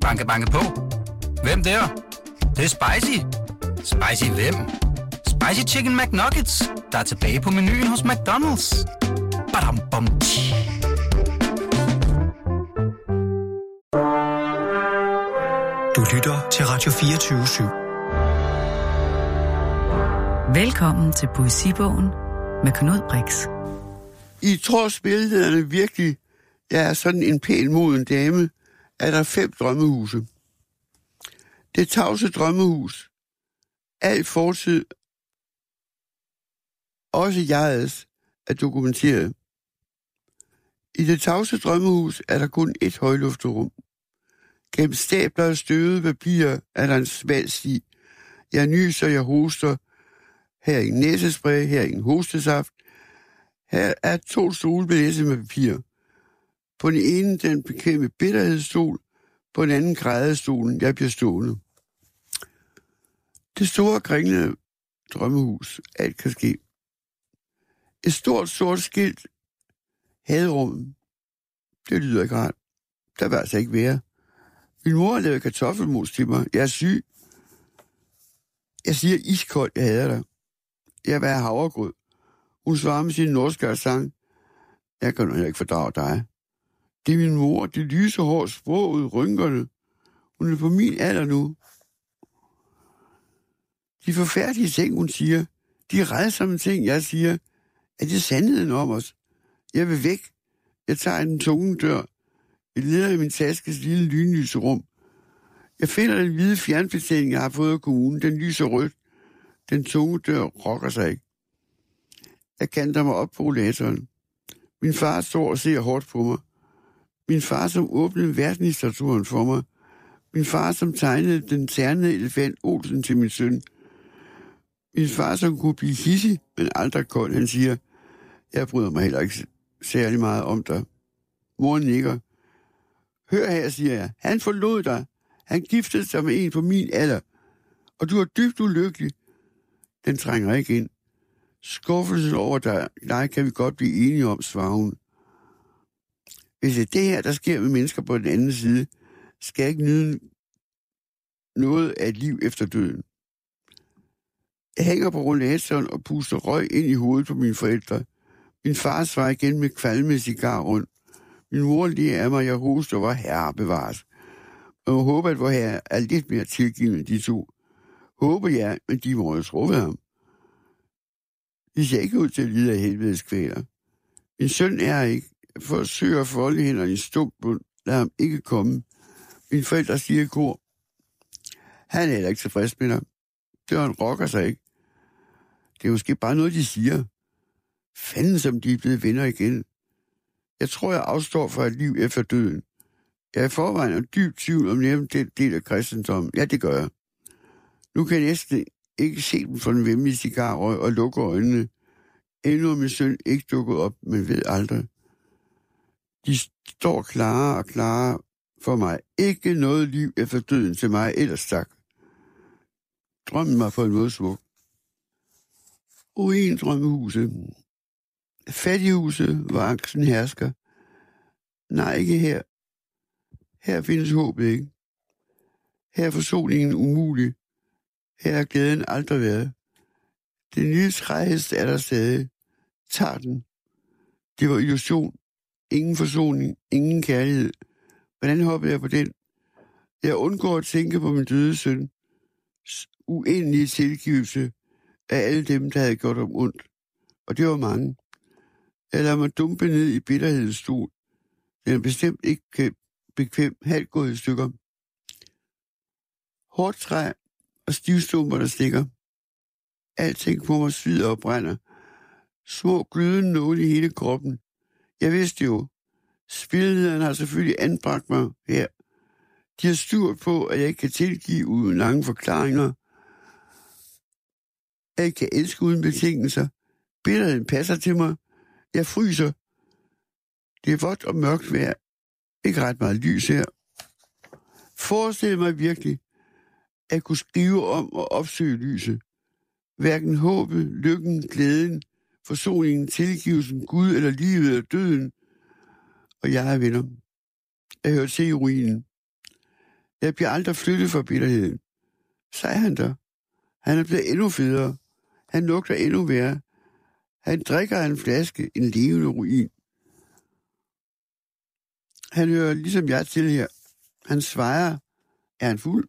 Banke, banke på. Hvem der? Det, det er spicy. Spicy hvem? Spicy Chicken McNuggets, der er tilbage på menuen hos McDonald's. Badum, bom, tji. Du lytter til Radio 24 Velkommen til Poesibogen med Knud Brix. I tror spillederne virkelig, jeg er sådan en pæn moden dame, er der fem drømmehuse. Det tavse drømmehus. Al fortid, også jegets, er dokumenteret. I det tavse drømmehus er der kun et højlufterum. Gennem stabler og støvede papirer er der en smal sti. Jeg nyser, jeg hoster. Her er en næsespray, her er en hostesaft. Her er to stole med papir. På den ene den bekæmpe bitterhedsstol, på den anden grædestolen, jeg bliver stående. Det store kringlede drømmehus, alt kan ske. Et stort sort skilt, haderum. Det lyder ikke rart. Der var altså ikke være. Min mor har lavet kartoffelmos til mig. Jeg er syg. Jeg siger iskoldt, jeg hader dig. Jeg vil have havregrød. Hun svarer med sin norske sang. Jeg kan nok ikke fordrage dig. Det er min mor, det lyse hår, sproget, rynkerne. Hun er på min alder nu. De forfærdelige ting, hun siger, de redsomme ting, jeg siger, er det sandheden om os. Jeg vil væk. Jeg tager den tunge dør. Jeg leder i min taskes lille lynlysrum. Jeg finder den hvide fjernbetjening, jeg har fået af kommunen. Den lyser rødt. Den tunge dør rokker sig ikke. Jeg kanter mig op på rollatoren. Min far står og ser hårdt på mig. Min far, som åbnede verdenslitteraturen for mig. Min far, som tegnede den ternede elefant Olsen til min søn. Min far, som kunne blive hissig, men aldrig kold, han siger, jeg bryder mig heller ikke særlig meget om dig. Mor nikker. Hør her, siger jeg. Han forlod dig. Han giftede sig med en på min alder. Og du er dybt ulykkelig. Den trænger ikke ind. Skuffelsen over dig, dig kan vi godt blive enige om, svarer hun. Hvis det er det her, der sker med mennesker på den anden side, skal jeg ikke nyde noget af et liv efter døden. Jeg hænger på rollatoren og puster røg ind i hovedet på mine forældre. Min far svarer igen med kvalme cigar rundt. Min mor lige af mig, jeg hoster, hvor herre bevares. Og jeg håber, at vor herre er lidt mere tilgivende de to. Håber jeg, men de må jo tro ved ham. De ser ikke ud til at lide af helvedes kvæler. Min søn er ikke. Forsøger at folde hænderne i stump bund. Lad ham ikke komme. Mine forældre siger i kor. Han er heller ikke tilfreds med dig. Døren rokker sig ikke. Det er måske bare noget, de siger. Fanden, som de er blevet venner igen. Jeg tror, jeg afstår fra et liv efter døden. Jeg er i forvejen og dybt tvivl om nævnt den del af kristendommen. Ja, det gør jeg. Nu kan jeg næsten ikke se dem for den vemmelige cigarrøg og lukke øjnene. Endnu er min søn ikke dukket op, men ved aldrig. De står klare og klare for mig. Ikke noget liv efter døden til mig, ellers tak. Drømmen var på en måde smuk. Ruin drømmehuse. Fattighuse var angsten hersker. Nej, ikke her. Her findes håbet ikke. Her er forsoningen umulig. Her er glæden aldrig været. Det nye træhest er der stadig. Tag den. Det var illusion. Ingen forsoning. Ingen kærlighed. Hvordan hoppede jeg på den? Jeg undgår at tænke på min døde søn. Uendelige tilgivelse af alle dem, der havde gjort om ondt. Og det var mange. Jeg lader mig dumpe ned i bitterhedens stol. Den er bestemt ikke bekvem, halvgået stykker. Hårdt træ og stivstumper, der stikker. Alting på mig svider og brænder. Små glødende nåle i hele kroppen. Jeg vidste jo, spillederen har selvfølgelig anbragt mig her. De har styr på, at jeg ikke kan tilgive uden lange forklaringer. At jeg kan elske uden betingelser. Billedet passer til mig. Jeg fryser. Det er vådt og mørkt vejr. Ikke ret meget lys her. Forestil mig virkelig, at kunne skrive om og opsøge lyset. Hverken håbet, lykken, glæden, forsoningen, tilgivelsen, Gud eller livet eller døden. Og jeg er venner. Jeg hører til i ruinen. Jeg bliver aldrig flyttet fra bitterheden. Så er han der. Han er blevet endnu federe. Han lugter endnu værre. Han drikker en flaske, en levende ruin. Han hører ligesom jeg til her. Han svarer, Er han fuld?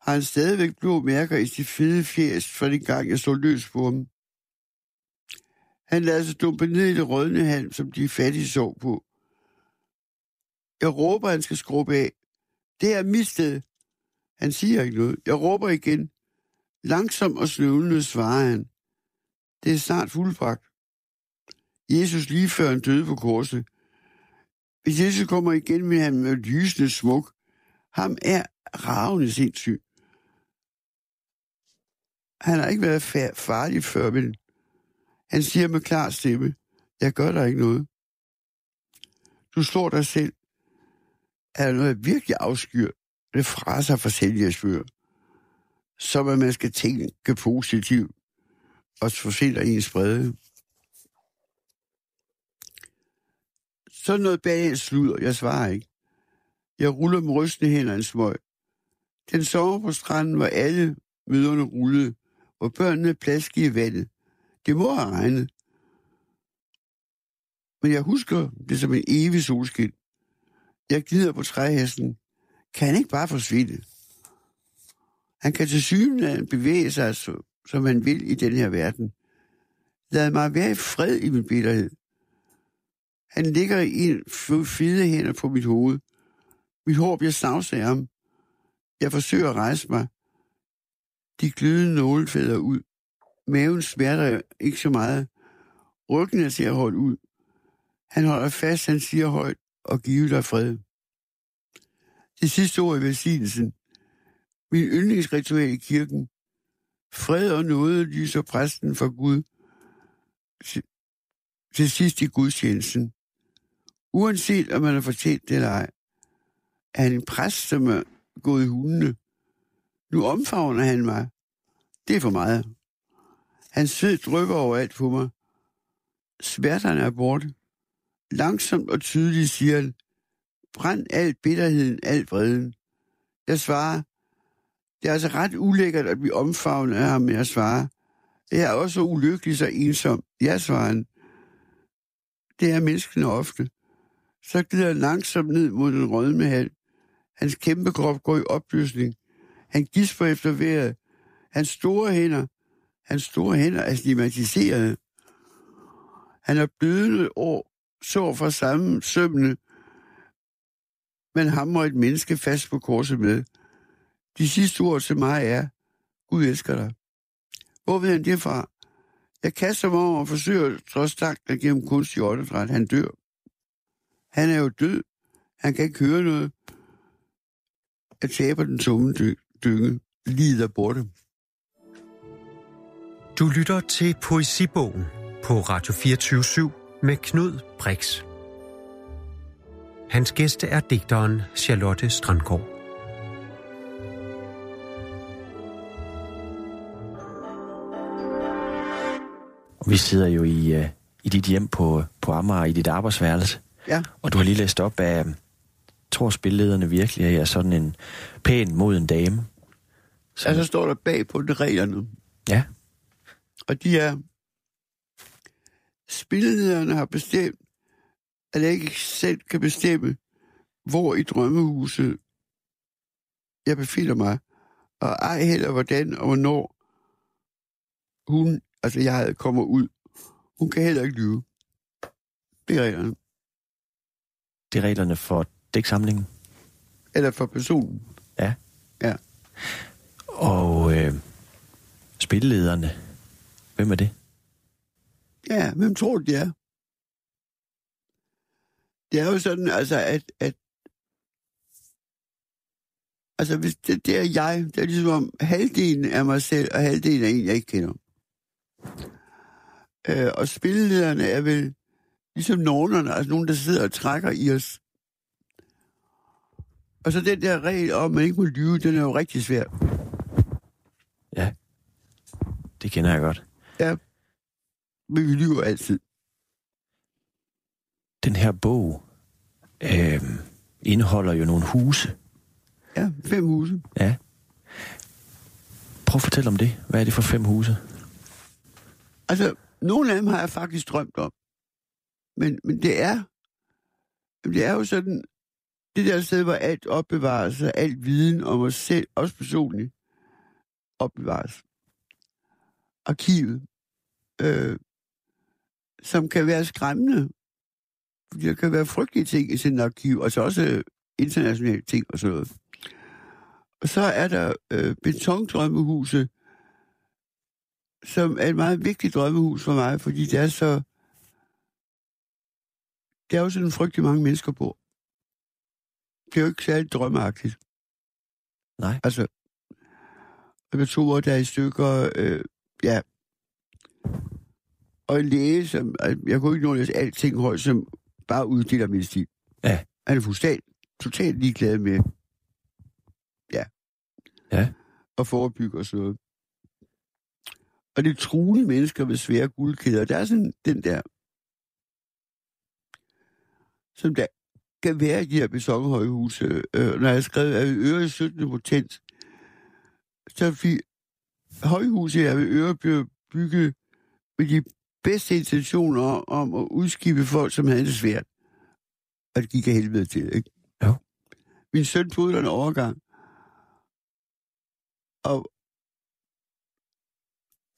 Har han stadigvæk blå mærker i sit fede fjæs fra den gang, jeg så løs på ham? Han lader sig dumpe ned i det rødne halm, som de fattige så på. Jeg råber, han skal skrubbe af. Det er mit sted. Han siger ikke noget. Jeg råber igen. Langsom og snøvlende svarer han. Det er snart fuldbragt. Jesus lige før han døde på korset. Hvis Jesus kommer igen, vil han med lysende smuk. Ham er ravende sindssyg. Han har ikke været farlig før, men han siger med klar stemme, jeg gør der ikke noget. Du slår dig selv. Er der noget, jeg virkelig afskyr? Det fraser for selvhjælpsfører. Som at man skal tænke positivt og forfælder ens brede. Så noget bag en sludder, jeg svarer ikke. Jeg ruller med rystende hænder en smøg. Den sommer på stranden, hvor alle møderne rullede, og børnene plaskede i vandet. Det må have regnet. Men jeg husker det som en evig solskin. Jeg glider på træhesten. Kan han ikke bare forsvinde? Han kan til syne bevæge sig, som han vil i den her verden. Lad mig være i fred i min bitterhed. Han ligger i en fede hænder på mit hoved. Mit hår bliver snavs af ham. Jeg forsøger at rejse mig. De glødende nålefædder ud. Maven smerter ikke så meget. Ryggen er til at holde ud. Han holder fast, han siger højt, og giver dig fred. Det sidste ord i velsignelsen. Min yndlingsritual i kirken. Fred og nåde lyser præsten for Gud til sidst i gudstjenesten. Uanset om man har fortjent det eller ej, er han en præst, som er gået i hundene. Nu omfavner han mig. Det er for meget. Hans sved drypper overalt på mig. Smerterne er borte. Langsomt og tydeligt siger han, brænd al bitterheden, al vreden. Jeg svarer, det er altså ret ulækkert at blive omfavnet af ham, med at svare. Jeg er også ulykkelig så ensom. Jeg svarer han. Det er menneskene ofte. Så glider han langsomt ned mod den rødme hal. Hans kæmpe krop går i opløsning. Han gisper efter vejret. Hans store hænder, hans store hænder er stigmatiserede. Han er blødende år, så fra samme sømne, men hammer et menneske fast på korset med. De sidste ord til mig er, Gud elsker dig. Hvor ved han det fra? Jeg kaster mig over og forsøger trods takten gennem kunstig åndedræt. Han dør. Han er jo død. Han kan ikke høre noget. Jeg taber den tomme dynge. Lider borte. Du lytter til Poesibogen på Radio 24 med Knud Brix. Hans gæste er digteren Charlotte Strandgaard. Vi sidder jo i, uh, i dit hjem på, på Amager, i dit arbejdsværelse. Ja. Og du har lige læst op af, tror spillederne virkelig, at jeg er sådan en pæn mod en dame. Så, ja, så står der bag på det reglerne. Ja. Og de er... Spillederne har bestemt, at jeg ikke selv kan bestemme, hvor i drømmehuset jeg befinder mig, og ej heller hvordan og hvornår hun, altså jeg kommer ud. Hun kan heller ikke lyve. Det er reglerne. Det er reglerne for dæksamlingen? Eller for personen. Ja. Ja. Og øh, spillederne, hvem er det? Ja, hvem tror du, det er? Det er jo sådan, altså, at, at Altså, hvis det, det er jeg, det er ligesom om halvdelen af mig selv, og halvdelen af en, jeg ikke kender. Øh, og spillelederne er vel ligesom norderne, altså nogen, der sidder og trækker i os. Og så den der regel om, at man ikke må lyve, den er jo rigtig svær. Ja, det kender jeg godt. Ja, men vi lyver altid. Den her bog øh, indeholder jo nogle huse, Ja, fem huse. Ja. Prøv at fortælle om det. Hvad er det for fem huse? Altså, nogle af dem har jeg faktisk drømt om. Men, men det er... Det er jo sådan... Det der sted, hvor alt opbevares, og alt viden om os selv, også personligt, opbevares. Arkivet. Øh, som kan være skræmmende. Der kan være frygtelige ting i sådan et arkiv, og så også internationale ting og sådan noget. Og så er der øh, betondrømmehuse, som er et meget vigtigt drømmehus for mig, fordi det er så... Det er jo sådan frygtelig mange mennesker på. Det er jo ikke særlig drømmeagtigt. Nej. Altså, der to år, der er i stykker, øh, ja. Og en læge, som, jeg kunne ikke nå at læse alting højt, som bare uddeler medicin. Ja. Han er fuldstændig totalt ligeglad med, ja. Ja. Og forebygge og sådan noget. Og det er truende mennesker med svære guldkæder. Der er sådan den der, som der kan være i de her besonghøjhuse. Øh, når jeg har skrevet, at vi øger i 17. potent, så vi højhuse er ved øre bliver bygget med de bedste intentioner om at udskibe folk, som havde det svært. Og det gik af helvede til, ikke? Jo. Min søn tog en overgang. Og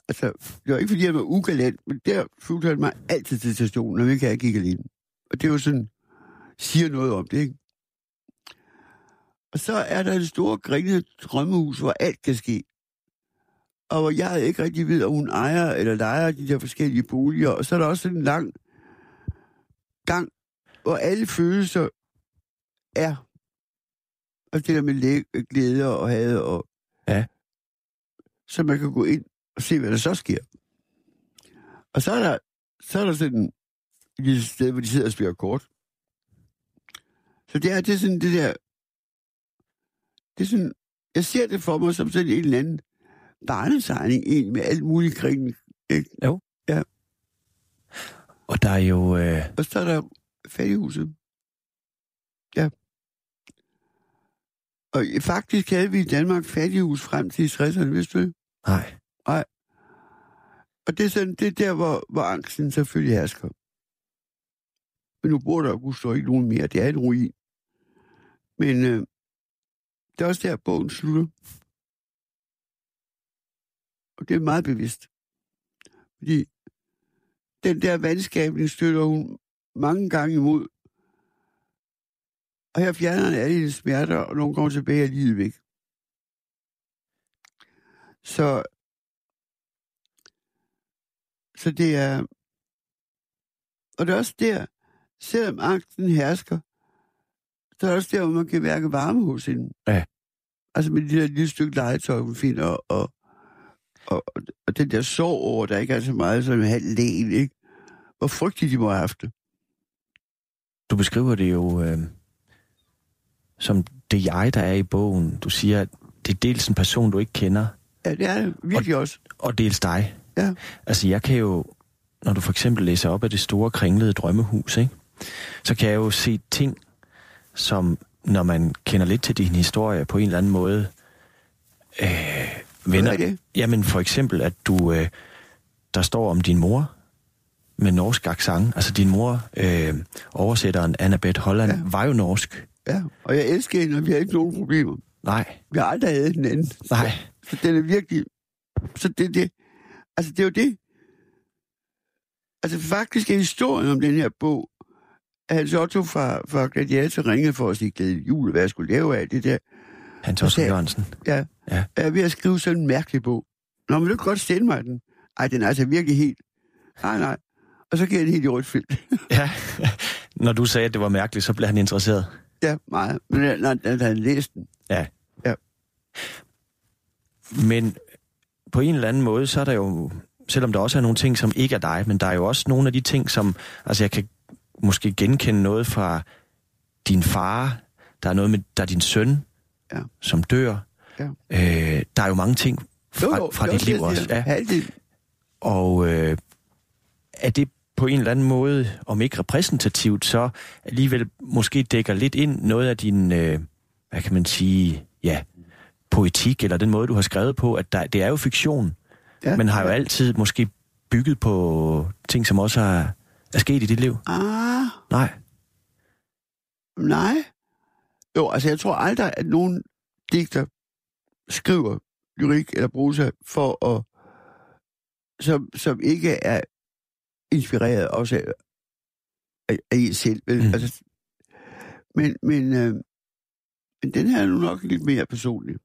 altså, det var ikke fordi, jeg var ugalant, men der fulgte han mig altid til stationen, når vi ikke havde gik alene. Og det var sådan, siger noget om det, ikke? Og så er der et stort grinende drømmehus, hvor alt kan ske. Og jeg ikke rigtig ved, om hun ejer eller lejer de der forskellige boliger. Og så er der også sådan en lang gang, hvor alle følelser er. Og det der med læ- glæde og had og... Ja. Så man kan gå ind og se, hvad der så sker. Og så er der, så er der sådan et lille sted, hvor de sidder og spiller kort. Så det er, det er sådan det der... Det er sådan... Jeg ser det for mig som sådan en eller anden barnesegning, egentlig med alt muligt kring. Ikke? Og der er jo... Øh, Og så er der fattighuset. Ja. Og faktisk havde vi i Danmark fattighus frem til 60'erne, vidste du det? nej. Og det er, sådan, det er der, hvor, hvor angsten selvfølgelig hersker. Men nu bor der jo ikke nogen mere. Det er en ruin. Men øh, det er også der, bogen slutter. Og det er meget bevidst. Fordi den der vandskabning støtter hun mange gange imod. Og her fjerner han alle de smerter, og nogle kommer tilbage af livet væk. Så, så det er... Og det er også der, selvom angsten hersker, så er det også der, hvor man kan værke varme hos hende. Ja. Altså med det der lille stykke legetøj, hun finder, og, og, og, og den der sorg over, der ikke er så meget som halv lægen, ikke? Hvor frygteligt de må have haft det. Du beskriver det jo øh, som det jeg, der er i bogen. Du siger, at det er dels en person, du ikke kender, Ja, det er det virkelig også. og dels dig. Ja. Altså, jeg kan jo, når du for eksempel læser op af det store kringlede drømmehus, ikke? så kan jeg jo se ting, som når man kender lidt til din historie på en eller anden måde, øh, vender. Hvad er det? Jamen for eksempel, at du, øh, der står om din mor med norsk accent. Altså din mor, øh, oversætteren Annabeth Holland, Ja. var jo norsk. Ja, og jeg elsker hende, og vi har ikke nogen problemer. Nej, Vi har aldrig havde den anden. nej. Så den er virkelig... Så det, det, altså det er jo det. Altså faktisk er historien om den her bog, at Hans Otto fra, fra Gladiator ringede for at sige glædelig jul, hvad jeg skulle lave af det der. Otto så- Jørgensen. Ja, Ja. jeg er ved at skrive sådan en mærkelig bog. Nå, men du kan godt sende mig den. Ej, den er altså virkelig helt... Nej, nej. Og så giver jeg den helt i rødt felt. Ja, når du sagde, at det var mærkeligt, så blev han interesseret. ja, meget. Men når, når han læste den, Ja. Ja. Men på en eller anden måde, så er der jo, selvom der også er nogle ting, som ikke er dig, men der er jo også nogle af de ting, som, altså jeg kan måske genkende noget fra din far, der er noget med, der er din søn, Ja. som dør. Ja. Øh, der er jo mange ting fra, Jo, jo, fra er dit liv det, også. Ja. Og øh, er det på en eller anden måde, om ikke repræsentativt, så alligevel måske dækker lidt ind noget af din, øh, hvad kan man sige, ja, poetik, eller den måde, du har skrevet på, at der, det er jo fiktion, Ja. men har jo altid måske bygget på ting, som også er, er sket i dit liv. Ah, Nej. nej. Jo, altså jeg tror aldrig, at nogen digter skriver lyrik eller prosa for at, som, som ikke er inspireret også af, af, af en selv. Vel? Mm. Altså, men, men, øh, men den her er nu nok lidt mere personlig.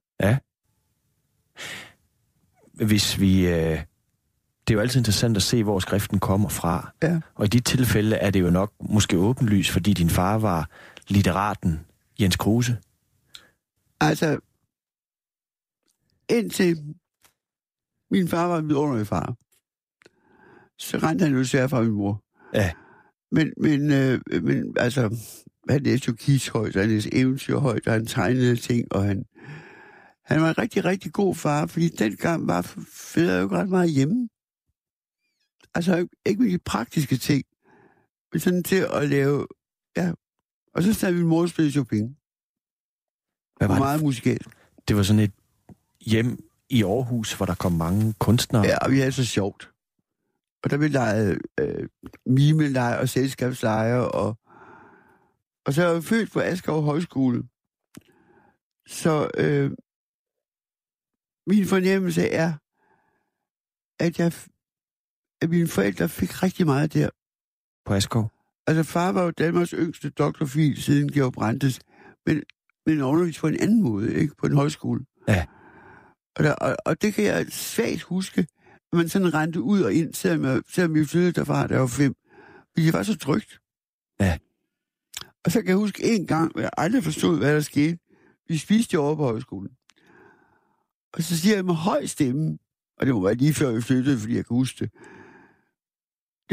Hvis vi... Øh, det er jo altid interessant at se, hvor skriften kommer fra. Ja. Og i dit tilfælde er det jo nok måske åbenlys, fordi din far var litteraten Jens Kruse. Altså, indtil min far var en vidunderlig far, så rendte han jo sær fra min mor. Ja. Men, men, øh, men altså, han læste jo kishøjt, og han læste eventyrhøjt, og han tegnede ting, og han, han var en rigtig, rigtig god far, fordi dengang var fædre jo ikke ret meget hjemme. Altså, ikke med de praktiske ting, men sådan til at lave, ja. Og så sad min mor og spillede Chopin. Hvad var Og det? meget musikalsk. Det var sådan et hjem i Aarhus, hvor der kom mange kunstnere. Ja, og vi havde så sjovt. Og der blev leget øh, mimeleje og selskabsleje, og, og så er jeg født på Askov Højskole. Så øh, min fornemmelse er, at, jeg, at mine forældre fik rigtig meget der. På Askov. Altså far var jo Danmarks yngste doktorfil siden Georg Brandes, men, men undervist på en anden måde, ikke? På en højskole. Ja. Og, der, og, og det kan jeg svagt huske, at man sådan rendte ud og ind, selvom, jeg, selvom vi flyttede derfra, jeg var fem. Fordi det var så trygt. Ja. Og så kan jeg huske en gang, hvor jeg aldrig forstod, hvad der skete. Vi spiste jo over på højskolen. Og så siger jeg med høj stemme, og det må være lige før vi flyttede, fordi jeg kan huske det.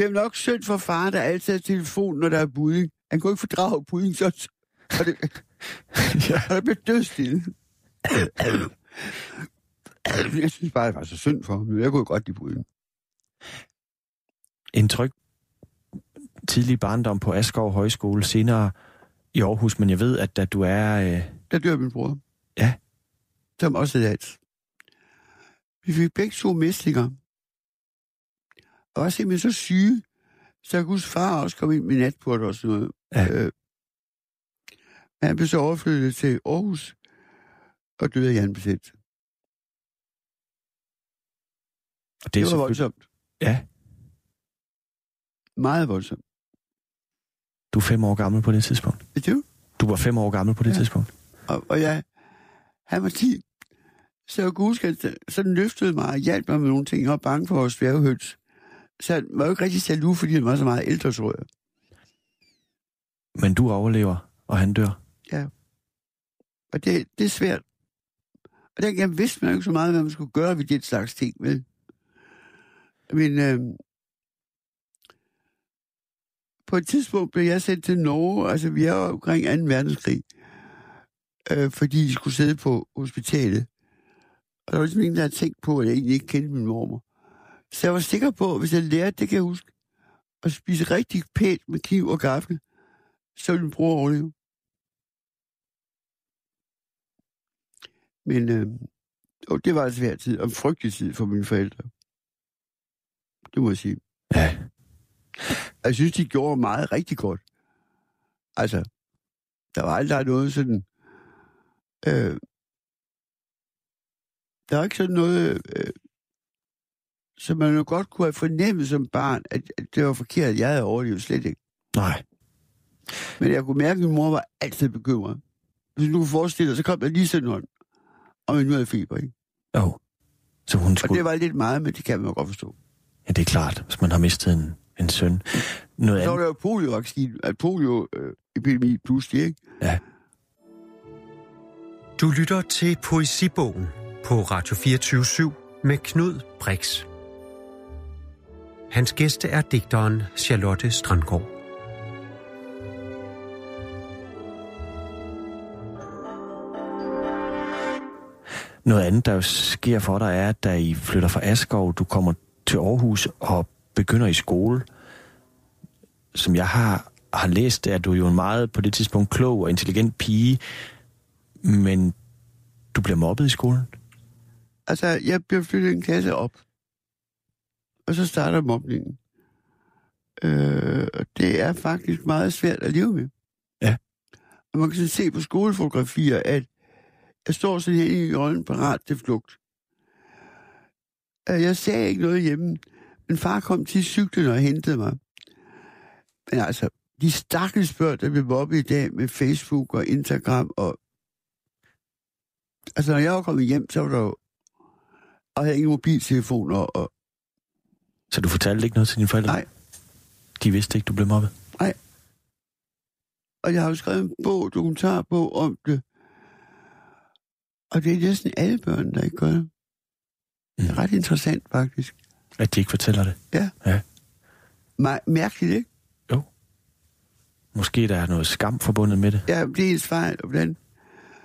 Det er nok synd for far, der altid har telefon, når der er budding. Han kunne ikke fordrage budding, så... Og det, ja. og der blev dødstille. Jeg synes bare, det var så synd for ham. Jeg kunne godt lide budding. En tryg tidlig barndom på Askov Højskole, senere i Aarhus, men jeg ved, at da du er... Øh, Der dør min bror. Ja. Som også er alt. Vi fik begge to mæslinger. Og var simpelthen så syge, så jeg kunne huske, far også kom ind med natport og sådan noget. Ja. Øh, men han blev så overflyttet til Aarhus og døde af jernbesættelse. og Det, det var selvfølgelig- voldsomt. Ja, Meget voldsomt. du er fem år gammel på det tidspunkt. Ved du? Du var fem år gammel på det Ja. tidspunkt. Og, og jeg, han var 10. Så jeg kunne huske, at sådan løftede mig og hjalp mig med nogle ting. Jeg var bange for vores dværghøns. Så han var jo ikke rigtig jaloux, fordi han var så meget ældre, tror jeg. Men du overlever, og han dør. Og det, det er svært. Og dengang vidste man jo ikke så meget, hvad man skulle gøre ved det slags ting, vel? Men øh, på et tidspunkt blev jeg sendt til Norge, altså vi er omkring 2. verdenskrig, øh, fordi de skulle sidde på hospitalet. Og der var ligesom ingen, der havde tænkt på, at jeg egentlig ikke kendte min mormor. Så jeg var sikker på, at hvis jeg lærte, det kan jeg huske, at spise rigtig pænt med kniv og gaffel, så ville min bror overleve. Men øh, det var en svær tid, og en frygtelig tid for mine forældre. Det må jeg sige. Ja. Jeg synes, de gjorde meget rigtig godt. Altså, der var aldrig noget sådan... Øh, der var ikke sådan noget... Øh, som man jo godt kunne have fornemmet som barn, at, at det var forkert, jeg havde overlevet slet ikke. Nej. Men jeg kunne mærke, at min mor var altid bekymret. Hvis du kunne forestille dig, så kom der lige sådan noget, og min nu havde feber, ikke? Jo. Så hun Og skulle... det var lidt meget, men det kan man jo godt forstå. Ja, det er klart, hvis man har mistet en, en søn. Noget Så var der jo poliovaccine, at polioepidemi pludselig, ikke? Du lytter til Poesibogen på Radio 24 med Knud Brix. Hans gæste er digteren Charlotte Strandgaard. Noget andet, der jo sker for dig, er, at da I flytter fra Askov, du kommer til Aarhus og begynder i skole. Som jeg har, har læst, er du jo en meget på det tidspunkt klog og intelligent pige, men du bliver mobbet i skolen? Altså, jeg bliver flyttet en klasse op. Og så starter mobningen. Øh, og det er faktisk meget svært at leve med. Ja. Og man kan sådan se på skolefotografier, at jeg står sådan her i hjørnet parat til flugt. Øh, Jeg sagde ikke noget hjemme, men far kom til cyklen og hentede mig. Men altså, de stakkels børn, der bliver mobbet i dag med Facebook og Instagram og... Altså, når jeg var kommet hjem, så var der jo... Og jeg havde ingen mobiltelefoner, og Så du fortalte ikke noget til dine forældre? Nej. De vidste ikke, du blev mobbet? Og jeg har jo skrevet en bog, dokumentarbog om det. Og det er næsten alle børn, der ikke gør det. Det er Mm. ret interessant, faktisk. At de ikke fortæller det? Mær- mærkeligt, ikke? Måske der er noget skam forbundet med det? Ja, det er ens fejl. Og hvordan?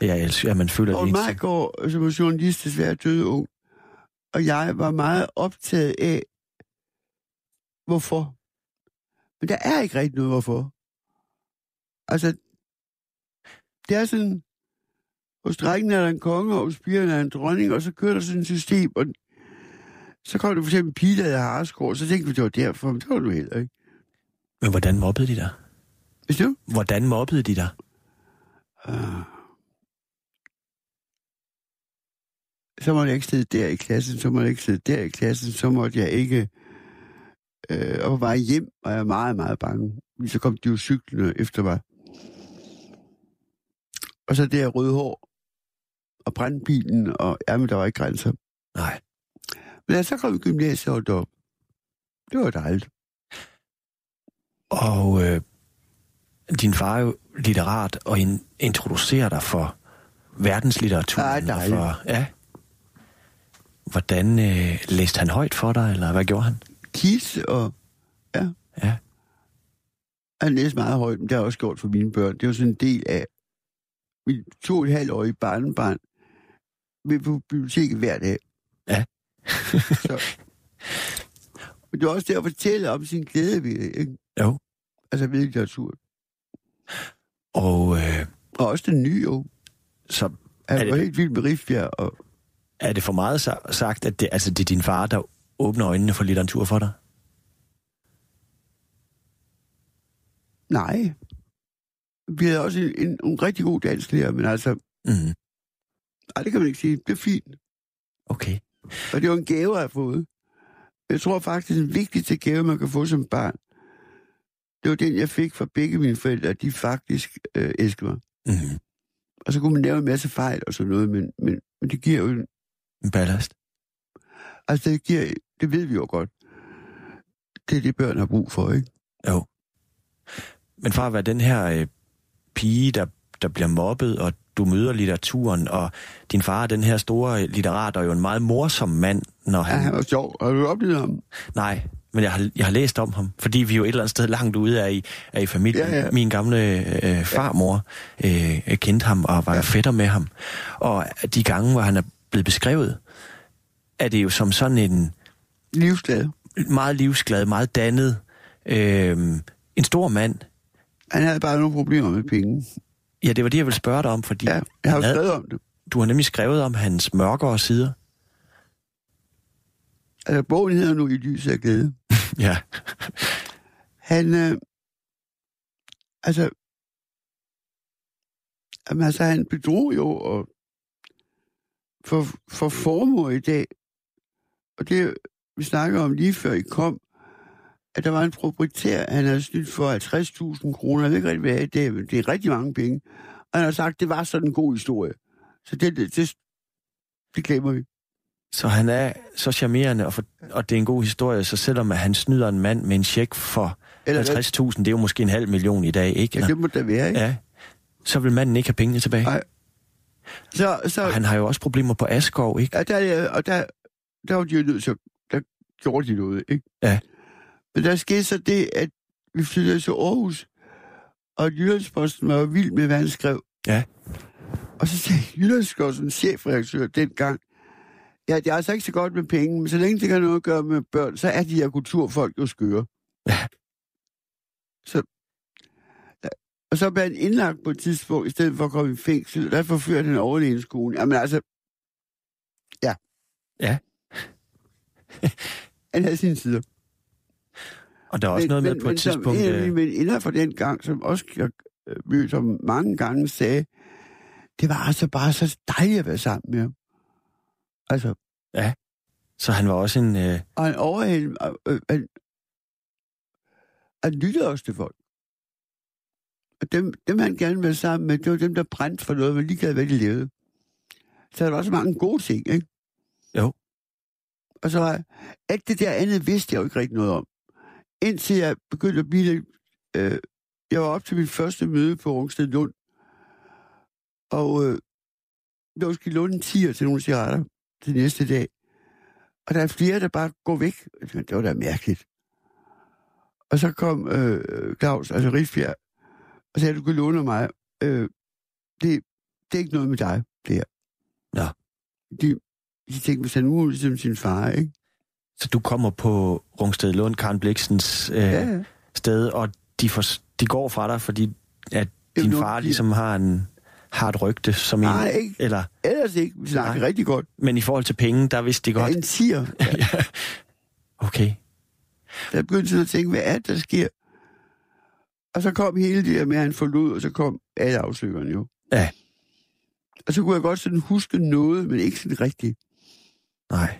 Ja, ellers- ja man føler Og det mig går, som journalist, desværre døde ung. Og jeg var meget optaget af, hvorfor. Men der er ikke rigtig noget hvorfor. Altså, det er sådan, hos drengen er der en konge, og hos pigerne er en dronning, og så kører der sådan et system, og så kom der for eksempel en pige, der havde harskår, så tænkte vi, det var derfor, men det var du heller ikke. Men hvordan mobbede de dig? Hvis du? Hvordan mobbede de dig? Uh, så måtte jeg ikke sidde der i klassen, så måtte jeg ikke sidde der i klassen, så måtte jeg ikke... Øh, og på vej hjem var jeg meget, meget bange. Så kom de jo cyklerne efter mig. Og så det her røde hår, og brændte bilen, og ja, men der var ikke grænser. Nej. Men da så kom i gymnasiet og op, det var dejligt. Og øh, din far er jo litterat og in, introducerer dig for verdenslitteraturen. Ja, dejligt. for, ja. Hvordan øh, læste han højt for dig, eller hvad gjorde han? Kis og... Ja. Ja. Han læste meget højt, men det har jeg også gjort for mine børn. Det var sådan en del af mit to og et halvt årige barnebarn ved på biblioteket hver dag. Ja. Så. Men det var også der at fortælle om sin glæde ved det, ikke? Jo. Altså ved litteratur. Og øh, Og også den nye, jo. så Han Er det- var helt vild med Rifbjerg, og er det for meget sa- sagt, at det, altså, det er din far, der åbner øjnene for litteratur for dig? nej. Vi havde også en, en, en rigtig god dansk lærer, men altså, Mm. nej, det kan man ikke sige. Det er fint. Okay. Og det var en gave, jeg har fået. Jeg tror faktisk, den vigtigste gave, man kan få som barn, det var den, jeg fik fra begge mine forældre, at de faktisk øh, elskede mig. Mm. Og så kunne man lave en masse fejl og sådan noget, men, men, men det giver jo... en- En ballast. Altså, det giver... Det ved vi jo godt. Det er det, børn har brug for, ikke? Jo. Men far, hvad den her øh, pige, der, der bliver mobbet, og du møder litteraturen, og din far er den her store litterat, og jo en meget morsom mand, når Ja, han... han var sjov. Har du oplevet ham? Nej, men jeg har, jeg har læst om ham, fordi vi jo et eller andet sted langt ude er i, er i familien. Ja, ja. Min gamle øh, farmor øh, kendte ham og var ja. fætter med ham. Og de gange, hvor han er blevet beskrevet, er det jo som sådan en Livsglad. meget livsglad, meget dannet, øh, en stor mand. Han havde bare nogle problemer med penge. Ja, det var det, jeg ville spørge dig om, fordi Ja, jeg har jo skrevet om det. du har nemlig skrevet om hans mørkere sider. Altså, bogen hedder nu I lyset af glæde. Ja. Han, øh, altså, jamen, altså, han bedrog jo og for, for formue i dag. Og det, vi snakker om lige før I kom, at der var en proprietær, han havde snydt for 50.000 kroner. Jeg ved ikke rigtig, hvad det er det er rigtig mange penge. Og han har sagt, at det var sådan en god historie. Så det, det, det, det glemmer vi. Så han er så charmerende, og, for, og det er en god historie, så selvom han snyder en mand med en check for Eller, 50.000, det er jo måske en halv million i dag, ikke? ja, det må det være, ikke? Ja. Så vil manden ikke have pengene tilbage. Nej. Så, så, Og han har jo også problemer på Askov, ikke? Ja, der, og der, der var de jo nødt til, der gjorde de noget, ikke? Ja. Men der skete så det, at vi flyttede til Aarhus, og Jyllandsposten var jo vild med, hvad han skrev. Ja. Og så sagde Jyllandspostens chefredaktør dengang, ja, det er altså ikke så godt med penge, men så længe det kan noget at gøre med børn, så er de her kulturfolk jo skøre. Ja. Så, Og så blev han indlagt på et tidspunkt, i stedet for at komme i fængsel. Der forførte han overlægenskolen. Jamen altså... Ja. Ja. han havde sine sider. Og der er også men, noget med men, på et men, tidspunkt... Som en af øh, mine fra den gang, som også øh, ham mange gange, sagde, det var altså bare så dejligt at være sammen med ham. Altså, Så han var også en... Øh, og han overhældte, øh, øh, han, lyttede også til folk. Og dem, dem han gerne ville være sammen med, det var dem, der brændte for noget, men lige gad, hvad de levede. Så der var også mange gode ting, ikke? Jo. Og så alt det der andet vidste jeg jo ikke rigtig noget om. Indtil jeg begyndte at blive lidt... Øh, jeg var op til mit første møde på Rungsted Lund. Og øh, der skulle låne en tiger til nogle cigaretter til næste dag. Og der er flere, der bare går væk. Det var da mærkeligt. Og så kom øh, Claus, altså Rifbjerg, og sagde, du kan låne mig. Øh, det, det er ikke noget med dig, det her. Nå. De, de tænkte, hvis han nu er ligesom sin far, ikke? så du kommer på Rungsted Lund, Karen Bliksens øh, Ja, ja. sted, og de, for, de går fra dig, fordi at din Jamen, far ligesom har, en, har et rygte som Nej, en... ikke. Eller, Ellers ikke. Vi snakker Nej. rigtig godt. men i forhold til penge, der vidste de Ja, godt... en tiger. Ja. okay. Der begyndte sådan at tænke, hvad er det, der sker? Og så kom hele det her med, at han forlod, og så kom alle afsøgerne jo. Ja. Og så kunne jeg godt sådan huske noget, men ikke sådan rigtigt. Nej.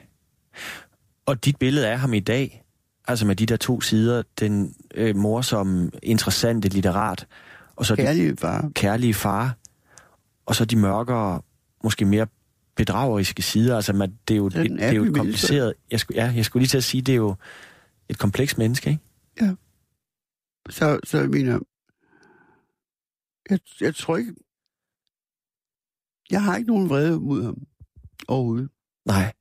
Og dit billede af ham i dag, altså med de der to sider, den øh, morsomme, interessante litterat, og så den Kærlige far. kærlige far, og så de mørkere, måske mere bedrageriske sider. Altså, man, det er jo, det, det er jo et kompliceret... Jeg skulle, ja, jeg skulle lige til at sige, det er jo et komplekst menneske, ikke? Så, så jeg mener, jeg, jeg tror ikke, jeg har ikke nogen vrede mod ham overhovedet. Nej.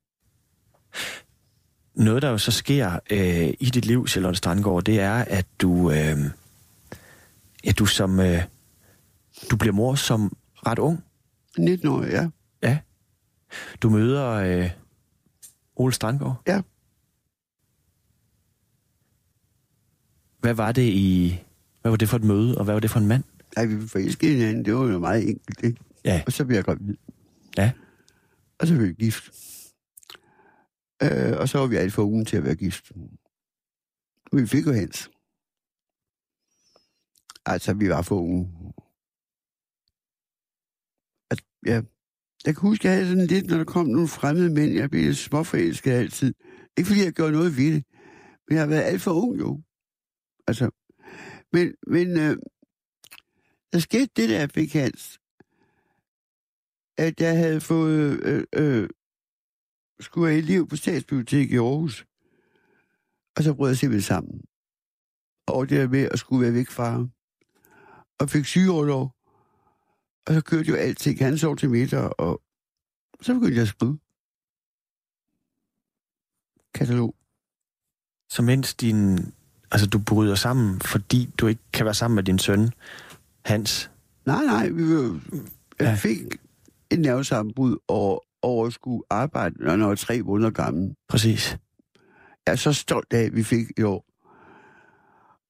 Noget, der jo så sker øh, i dit liv, Charlotte Strandgaard, det er, at du, øh, ja, du som, øh, du bliver mor som ret ung. 19 år, ja. Ja. Du møder øh, Ole Strandgaard. Ja. Hvad var det i... Hvad var det for et møde, og hvad var det for en mand? Ej, vi forelskede hinanden, det var jo meget enkelt, ikke? Ja. Og så blev jeg gravid. Ja. Og så blev vi gift. Øh, og så var vi alt for ugen til at være gift. Vi fik jo hens. Altså, vi var for ugen. At, ja. Jeg kan huske, jeg havde sådan lidt, når der kom nogle fremmede mænd, jeg blev småforelsket altid. Ikke fordi jeg gjorde noget ved det, men jeg har været alt for ung jo. Altså, men, men øh, der skete det, der jeg fik hans, at jeg havde fået, øh, øh, skulle have elev på Statsbiblioteket i Aarhus. Og så brød jeg simpelthen sammen. Og det der med at skulle være væk fra ham. Og fik sygeoverlov. Og så kørte jo alting. Han sov til middag, og så begyndte jeg at skrive. Katalog. Så mens din... Altså, du bryder sammen, fordi du ikke kan være sammen med din søn, Hans. Nej, nej, vi jeg fik et nervesammenbrud over, over at skulle arbejde, når jeg var tre måneder gammel. Præcis. Jeg er så stolt af, at vi fik i år.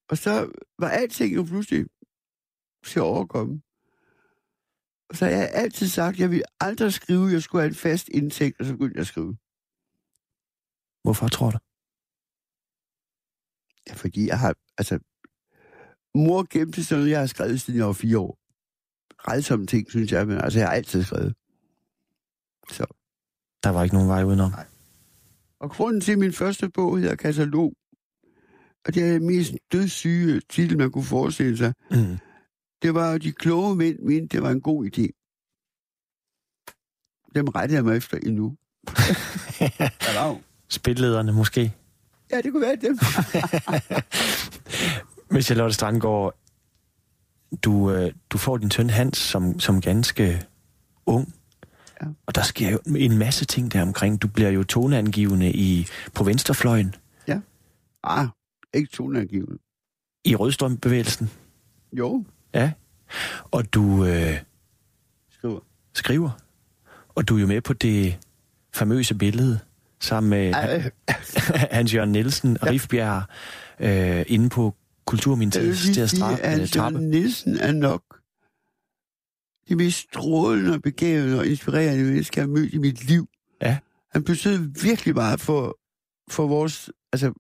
Og så var alting jo pludselig til at overkomme. Og så har jeg altid sagt, at jeg ville aldrig skrive, at jeg skulle have en fast indtægt, og så begyndte jeg at skrive. Hvorfor tror du? Ja, fordi jeg har, altså, mor gemte sådan noget, jeg har skrevet, siden jeg var fire år. Redsomme ting, synes jeg, men altså, jeg har altid skrevet. Så. Der var ikke nogen vej udenom. Og grunden til, at min første bog hedder Katalog, og det er den mest dødssyge titel, man kunne forestille sig, Mm. det var, de kloge mænd mente, det var en god idé. Dem rettede jeg mig efter endnu. Spillederne måske. Ja, det kunne være dem. Men Charlotte Strandgaard, du, øh, du får din søn Hans som, som ganske ung. Ja. Og der sker jo en masse ting der omkring. Du bliver jo toneangivende i, på venstrefløjen, ah, ikke toneangivende. i rødstrømbevægelsen. Jo, Ja. Og du øh, skriver. skriver. Og du er jo med på det famøse billede sammen med Ej, Hans Jørgen Nielsen og Ja. Rifbjerg øh, inde på Kulturministeriet til at straffe at øh, trappe. Søren Nielsen er nok det mest strålende og begavede og inspirerende menneske, jeg har mødt i mit liv. Ja. Han betød virkelig meget for, for vores, altså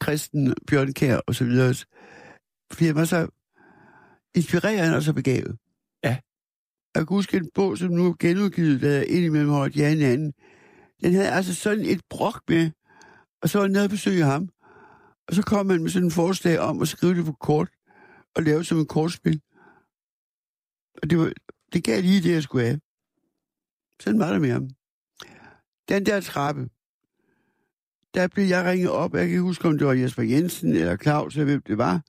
kristen, Bjørn Kær og så videre. Fordi han var så inspirerende og så begavet. Ja. Jeg kan huske en bog, som nu er genudgivet, der er indimellem holdt ja anden. Den havde altså sådan et brok med, og så var jeg nede og besøge ham. Og så kom man med sådan en forslag om at skrive det på kort, og lave det som et kortspil. Og det, var, det gav lige det, jeg skulle have. Sådan var det med ham. Den der trappe, der blev jeg ringet op. Jeg kan ikke huske, om det var Jesper Jensen eller Claus, eller hvem det var.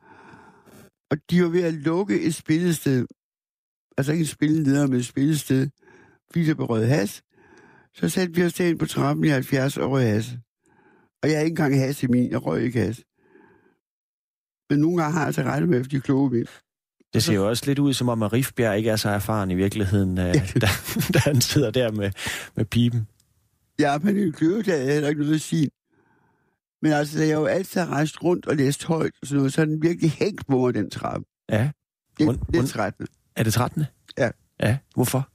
Og de var ved at lukke et spillested. Altså ikke et spilleleder, men et spillested. Fordi der blev has. Så satte vi os ind på trappen i 70 og røg has. Og jeg er ikke engang has i min. Jeg røg ikke has. Men nogle gange har jeg altså rettet med, efter de kloge mænd. Det ser jo også lidt ud, som om at Rifbjerg ikke er så erfaren i virkeligheden, øh, da, da han sidder der med, med pipen. Ja, men en kløvedal er heller ikke noget at sige. Men altså, da jeg jo altid har rejst rundt og læst højt og sådan noget, så er den virkelig hængt på mig, den trappe. Ja. Det, det er 13. Er det 13. Ja. Ja, hvorfor?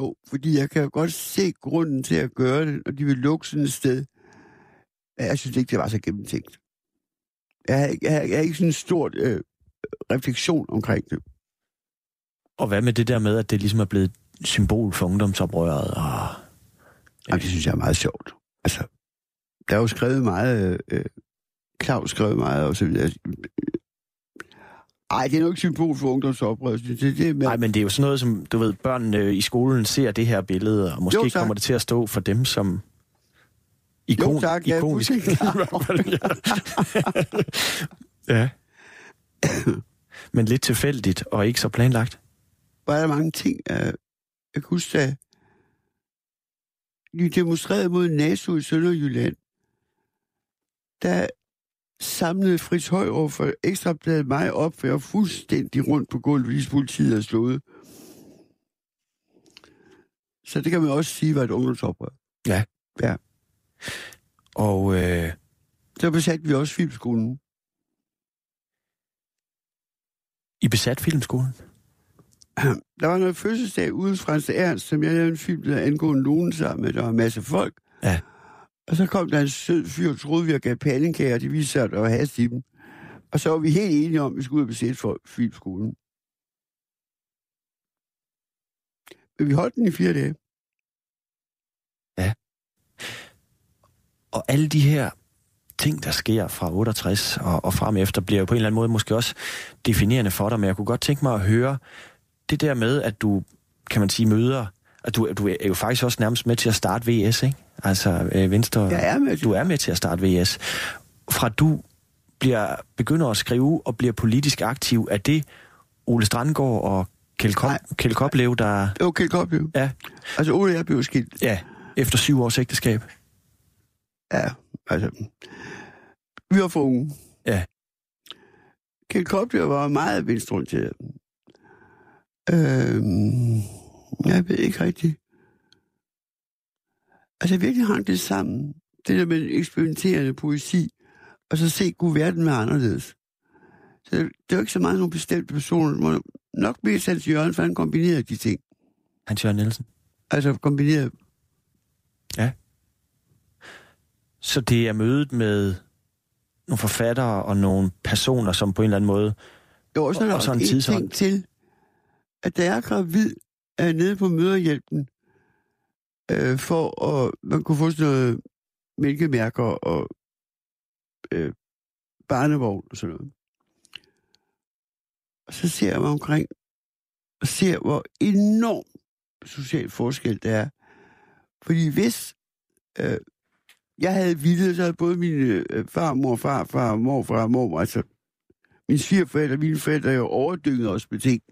Jo, fordi jeg kan jo godt se grunden til at gøre det, og de vil lukke sådan et sted. Jeg synes ikke, det var så gennemtænkt. Jeg har, ikke- jeg har, jeg har ikke sådan en stort øh, refleksion omkring det. Og hvad med det der med, at det ligesom er blevet et symbol for ungdomsoprøret? Og... Og det synes jeg er meget sjovt. Altså, der er jo skrevet meget, øh, Claus skrevet meget og så videre. Ej, det er nok ikke symbol for ungdomsoprør. Det, det, det med, Nej, men det er jo sådan noget, som, du ved, øh, i skolen ser det her billede, og måske Jo, tak. kommer det til at stå for dem som ikon, Jo, tak, ikonisk. klar ja. Men lidt tilfældigt og ikke så planlagt. var der mange ting. Uh, jeg kan huske, at de demonstrerede mod NATO i Sønderjylland. Der samlede Fritz Højrup for Ekstrabladet mig op, for jeg var fuldstændig rundt på gulvet, hvis politiet havde slået. Så det kan man også sige var et ungdomsoprør. Og øh, Så besatte vi også filmskolen. I besat filmskolen? Der var noget fødselsdag ude fra Frans Ernst, som jeg lavede en film, der angående nogen sammen med, der var en masse folk. Ja. Og så kom der en sød fyr, troede, vi gav pandekager, og det viste sig, at der var hast i dem. Og så var vi helt enige om, at vi skulle ud og besætte for filmskolen. Men vi holdt den i fire dage. Og alle de her ting, der sker fra 68 og, og frem efter, bliver jo på en eller anden måde måske også definerende for dig, men jeg kunne godt tænke mig at høre det der med, at du, kan man sige, møder, at du, du er jo faktisk også nærmest med til at starte VS, ikke? Altså øh, Venstre, Jeg er med til- du er med til at starte VS. Fra du bliver, begynder at skrive og bliver politisk aktiv, er det Ole Strandgaard og Kjeld, Nej. Kjeld Koplev, der... Var Kjeld Koplev. Ja, Altså, Ole og jeg blev skilt. ja, efter syv års ægteskab. Ja, altså... Unge. Ja. Kjeld Koplev var meget venstreorienteret. Øhm, jeg ved ikke rigtigt. Altså, virkelig hang det sammen. Det der med eksperimenterende poesi, og så se god verden med anderledes. Så det var ikke så meget nogle bestemte personer. Nok mest Hans Jørgen, for han kombinerede de ting. Hans Jørgen Nielsen. Altså kombineret. Så det er mødet med nogle forfattere og nogle personer, som på en eller anden måde... Jo, og så er Og- og så også en tidsånd. ting til, at da jeg er gravid, er jeg nede på møderhjælpen, øh, for at man kunne få sådan noget mælkemærker og øh, barnevogn og sådan noget. Og så ser jeg mig omkring, og ser, hvor enorm social forskel der er. Fordi hvis øh, jeg havde vildt, så havde både mine øh, farmor, farfar, morfar mormor, altså mine svigerforældre, mine forældre er jo overdynget os med ting.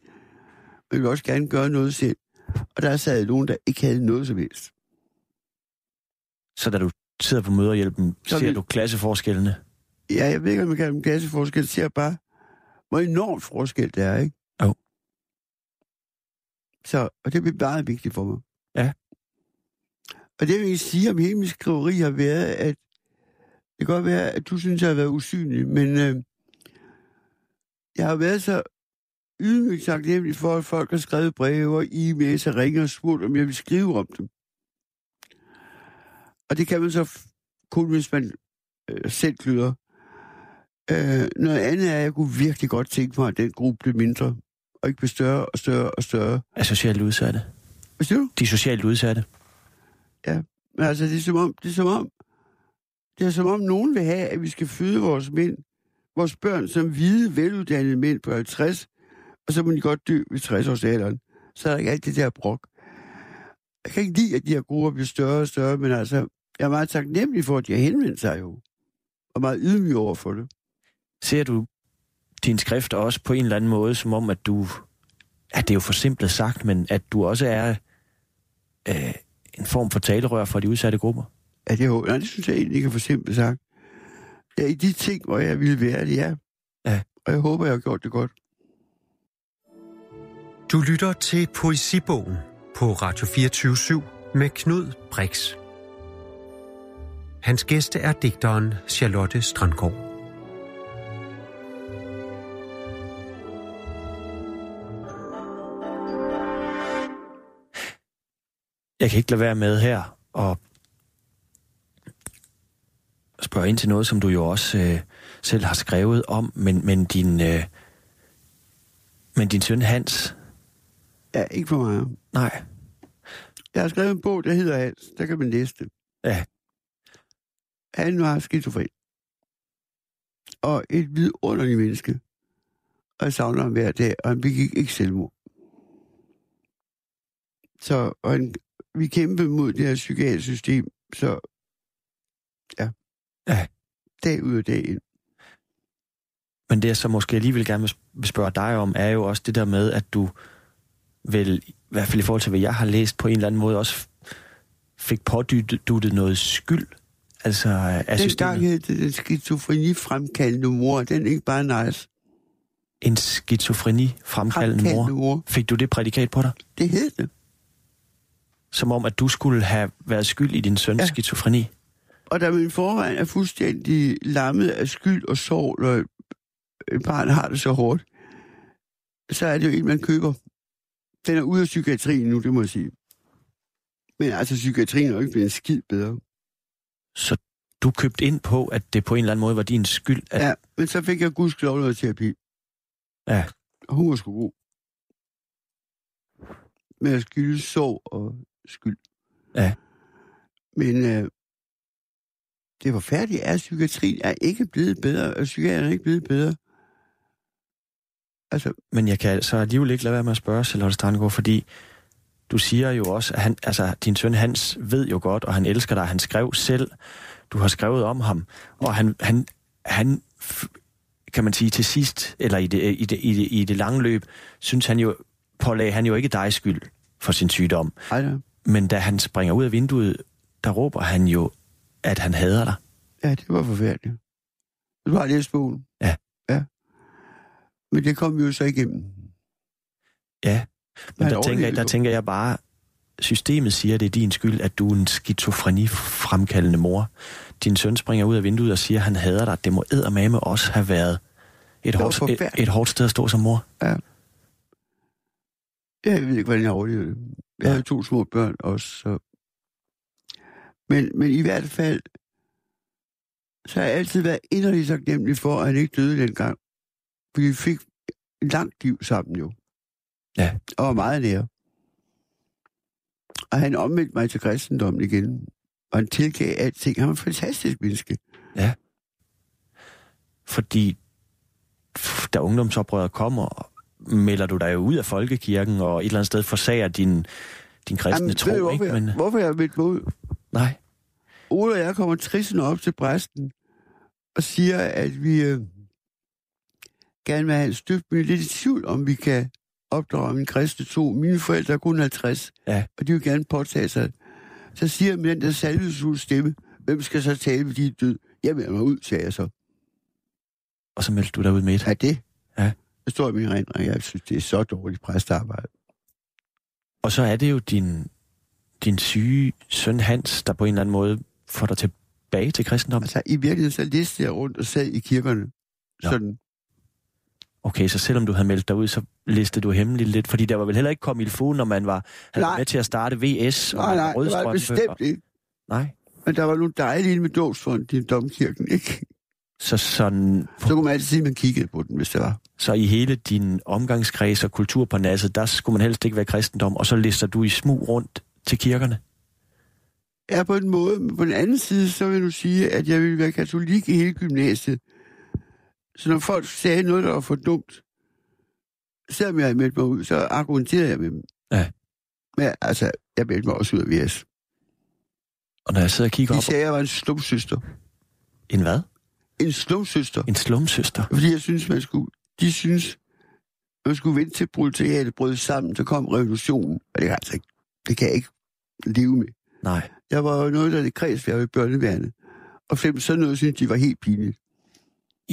Men ville også gerne gøre noget selv. Og der sad nogen, der ikke havde noget som helst. Så da du sidder på møderhjælpen, Så ser vi- du klasseforskellene. Ja, jeg ved ikke, om man kan en klasseforskel. Jeg ser bare, hvor enormt forskel det er, ikke? Jo. Så, og det bliver meget vigtigt for mig. Og det vil sige om hele min skriveri har været, at det kan godt være, at du synes, at jeg har været usynlig, men øh, jeg har været så ydmygt taknemmelig for, at folk har skrevet breve og e-mails og ringer og spurgt, om jeg vil skrive om dem. Og det kan man så kun, hvis man øh, selv kløder. Øh, noget andet er, at jeg kunne virkelig godt tænke mig, at den gruppe blev mindre, og ikke blev større og større og større. Er socialt udsatte. Hvad siger du? De socialt udsatte. Men altså, det er som om, det er som om, det er som om nogen vil have, at vi skal føde vores mænd, vores børn som hvide, veluddannede mænd på 50, og så må de godt dø ved 60 års alderen. Så er der ikke alt det der brok. Jeg kan ikke lide, at de her grupper bliver større og større, men altså, jeg er meget taknemmelig for, at de har henvendt sig jo. Og meget ydmyg over for det. Ser du din skrift også på en eller anden måde, som om, at du... At det er jo for simpelt sagt, men at du også er øh, en form for talerør for de udsatte grupper? Ja, det, er, nej, det synes jeg egentlig ikke er for simpelt sagt. Ja, i de ting, hvor jeg ville være det, ja. Ja. Og jeg håber, jeg har gjort det godt. Du lytter til Poesibogen på Radio 24 med Knud Brix. Hans gæste er digteren Charlotte Strandgaard. Jeg kan ikke lade være med her og spørge ind til noget, som du jo også øh, selv har skrevet om, men, men din... Øh, men din søn Hans, Ja, ikke for mig. nej, Jeg har skrevet en bog, der hedder Hans. Der kan man læse det. Ja. Han var skizofren. Og et vidunderligt menneske. Og jeg savner ham hver dag, og han begik ikke selvmord. Så og han, vi kæmpede mod det her psykiatriske system, så ja. Ja. Dag ud og dag ind. Men det, jeg så måske alligevel gerne vil spørge dig om, er jo også det der med, at du vel, i hvert fald i forhold til, hvad jeg har læst, på en eller anden måde også fik påduttet noget skyld. Altså af Den gang systemet. hed det den skizofreni fremkaldende mor. Den er ikke bare nice. En skizofreni fremkaldende mor. Mor. Fik du det prædikat på dig? Det hed det. Som om, at du skulle have været skyld i din søns ja. Skizofreni? Og da min forvejen er fuldstændig lammet af skyld og sorg, når et barn har det så hårdt, så er det jo en, man køber. Den er ude af psykiatrien nu, det må jeg sige. Men altså, psykiatrien er jo ikke blevet en skid bedre. Så du købte ind på, at det på en eller anden måde var din skyld, at Ja, men så fik jeg gudskelov noget terapi. Ja. Og hun var sgu god. Med at skylde sorg og skyld. Ja. Men øh, det var færdigt, at psykiatrien er ikke blevet bedre, og psykiatrien er ikke blevet bedre. Altså, Men jeg kan så alligevel ikke lade være med at spørge, Charlotte Strandgaard, fordi du siger jo også, at han, altså, din søn Hans ved jo godt, og han elsker dig. Han skrev selv, du har skrevet om ham, og han, han, han kan man sige til sidst, eller i det, i det, i det, i det lange løb, synes han jo, pålagde han jo ikke dig skyld for sin sygdom. ej da. Men da han springer ud af vinduet, der råber han jo, at han hader dig. Ja, det var forfærdeligt. Du har læst bogen. Ja. Ja. Men det kom jo så igennem. Ja, men der tænker, overlevede der tænker jeg bare, systemet siger, at det er din skyld, at du er en skizofreni-fremkaldende mor. Din søn springer ud af vinduet og siger, at han hader dig. Det må eddermame også have været et, var hårdt, et, et hårdt sted at stå som mor. Jeg ved ikke, hvordan jeg overlevede det. Jeg Ja. havde to små børn også, så... Men, men i hvert fald, så har jeg altid været inderligt taknemmelig for, at han ikke døde dengang. Fordi vi fik et langt liv sammen jo. Ja. Og var meget nære. Og han omvendte mig til kristendommen igen. Og han tilgav alting. Han var en fantastisk menneske. Fordi f- da ungdomsoprøret kommer, melder du dig jo ud af folkekirken, og et eller andet sted forsager din, din kristne ved du, tro, hvorfor, ikke? jeg, Men, hvorfor jeg mig ud? nej, Ole og jeg kommer trissende op til præsten og siger, at vi øh, gerne vil have en støbt, men lidt i tvivl, om vi kan opdrage min kristne tro. Mine forældre er kun 50, Ja. og de vil gerne påtage sig. Så siger jeg med den der salvesfulde stemme, hvem skal så tale med de død? Jeg melder mig ud, sagde jeg så. og så meldte du dig ud med et. Er det? Ja. Det står i min erindring. Jeg synes, det er så dårligt præstearbejde. Og så er det jo din, din syge søn Hans, der på en eller anden måde får dig tilbage til kristendommen. Altså, i virkeligheden så listede jeg rundt og sad i kirkerne. Nå. Sådan. Okay, så selvom du havde meldt dig ud, så listede du hemmeligt lidt, fordi der var vel heller ikke kommet ilfo, når man var, havde Nej. med til at starte VS og Nej, nej, det var bestemt og- ikke. Nej. Men der var nogle dejlige med dåbsfond i domkirken, ikke? Så, sådan, Så kunne man altid se, at man kiggede på den, hvis det var. Så i hele din omgangskreds og kultur på nasset, der skulle man helst ikke være kristendom, og så lister du i smug rundt til kirkerne. Ja, på en måde. Men på den anden side, så vil du sige, at jeg ville være katolik i hele gymnasiet. Så når folk sagde noget, der var for dumt, selvom jeg havde meldt mig ud, så argumenterede jeg med dem. Ja. Men altså, jeg meldte mig også ud af VS. Og når jeg sidder og kigger De op... sagde, at jeg var en slumsøster. En hvad? En slumsøster. En slumsøster. Fordi jeg synes, man skulle... De synes, man skulle vente til proletariatet brød sammen, så kom revolutionen. Og det kan, altså ikke, det kan jeg ikke leve med. Nej. Jeg var jo noget, der det kredsværv i børneværnet. Og fem sådan noget, synes de var helt pinligt.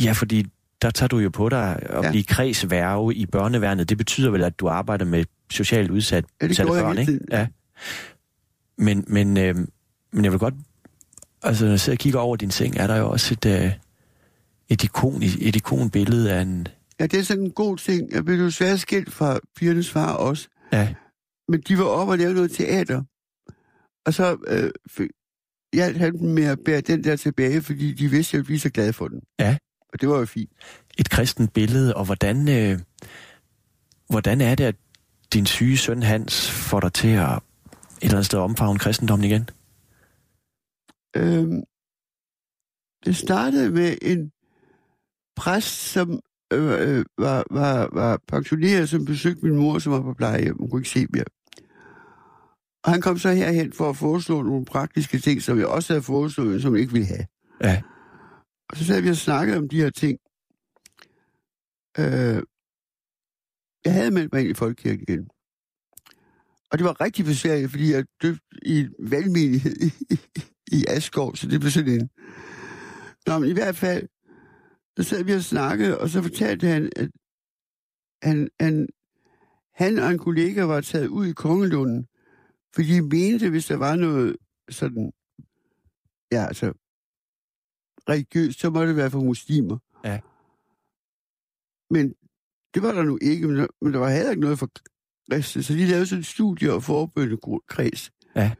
Ja, fordi der tager du jo på dig at Ja. blive kredsværge i børneværnet. Det betyder vel, at du arbejder med socialt udsat, Ja, det jeg børn, ikke? Ja. Men, men, øh, men jeg vil godt... Altså, når jeg sidder og kigger over din seng, er der jo også et, øh, et, ikon, et ikonbillede af en... Ja, det er sådan en god ting. Jeg blev jo svært skilt fra pigernes far også. Ja, Men de var oppe og lavede noget teater. Og så øh, hjalp han dem med at bære den der tilbage, fordi de vidste, at ville blive så glad for den. Ja. Og det var jo fint. et kristent billede, og hvordan, øh, hvordan er det, at din syge søn Hans får dig til at et eller andet sted omfavne kristendommen igen? Øhm, det startede med en præst, som øh, øh, var, var, var pensioneret, som besøgte min mor, som var på plejehjem. Hun kunne ikke se mere. Og han kom så herhen for at foreslå nogle praktiske ting, som jeg også havde foreslået, som jeg ikke ville have. Ja. Og så sad vi og snakkede om de her ting. Øh, jeg havde meldt mig ind i Folkekirken igen. Og det var rigtig besværligt, fordi jeg døbte i en valgmenighed i, i Asgård, så det blev sådan en... Nå, men i hvert fald, så sad vi og snakkede, og så fortalte han, at han, han, han og en kollega var taget ud i Kongelunden, fordi de mente, hvis der var noget sådan, ja, altså, religiøst, så måtte det være for muslimer. Ja. Men det var der nu ikke, men der, men der var heller ikke noget for kristne, så de lavede sådan et studie- og forbønende kreds, Ja.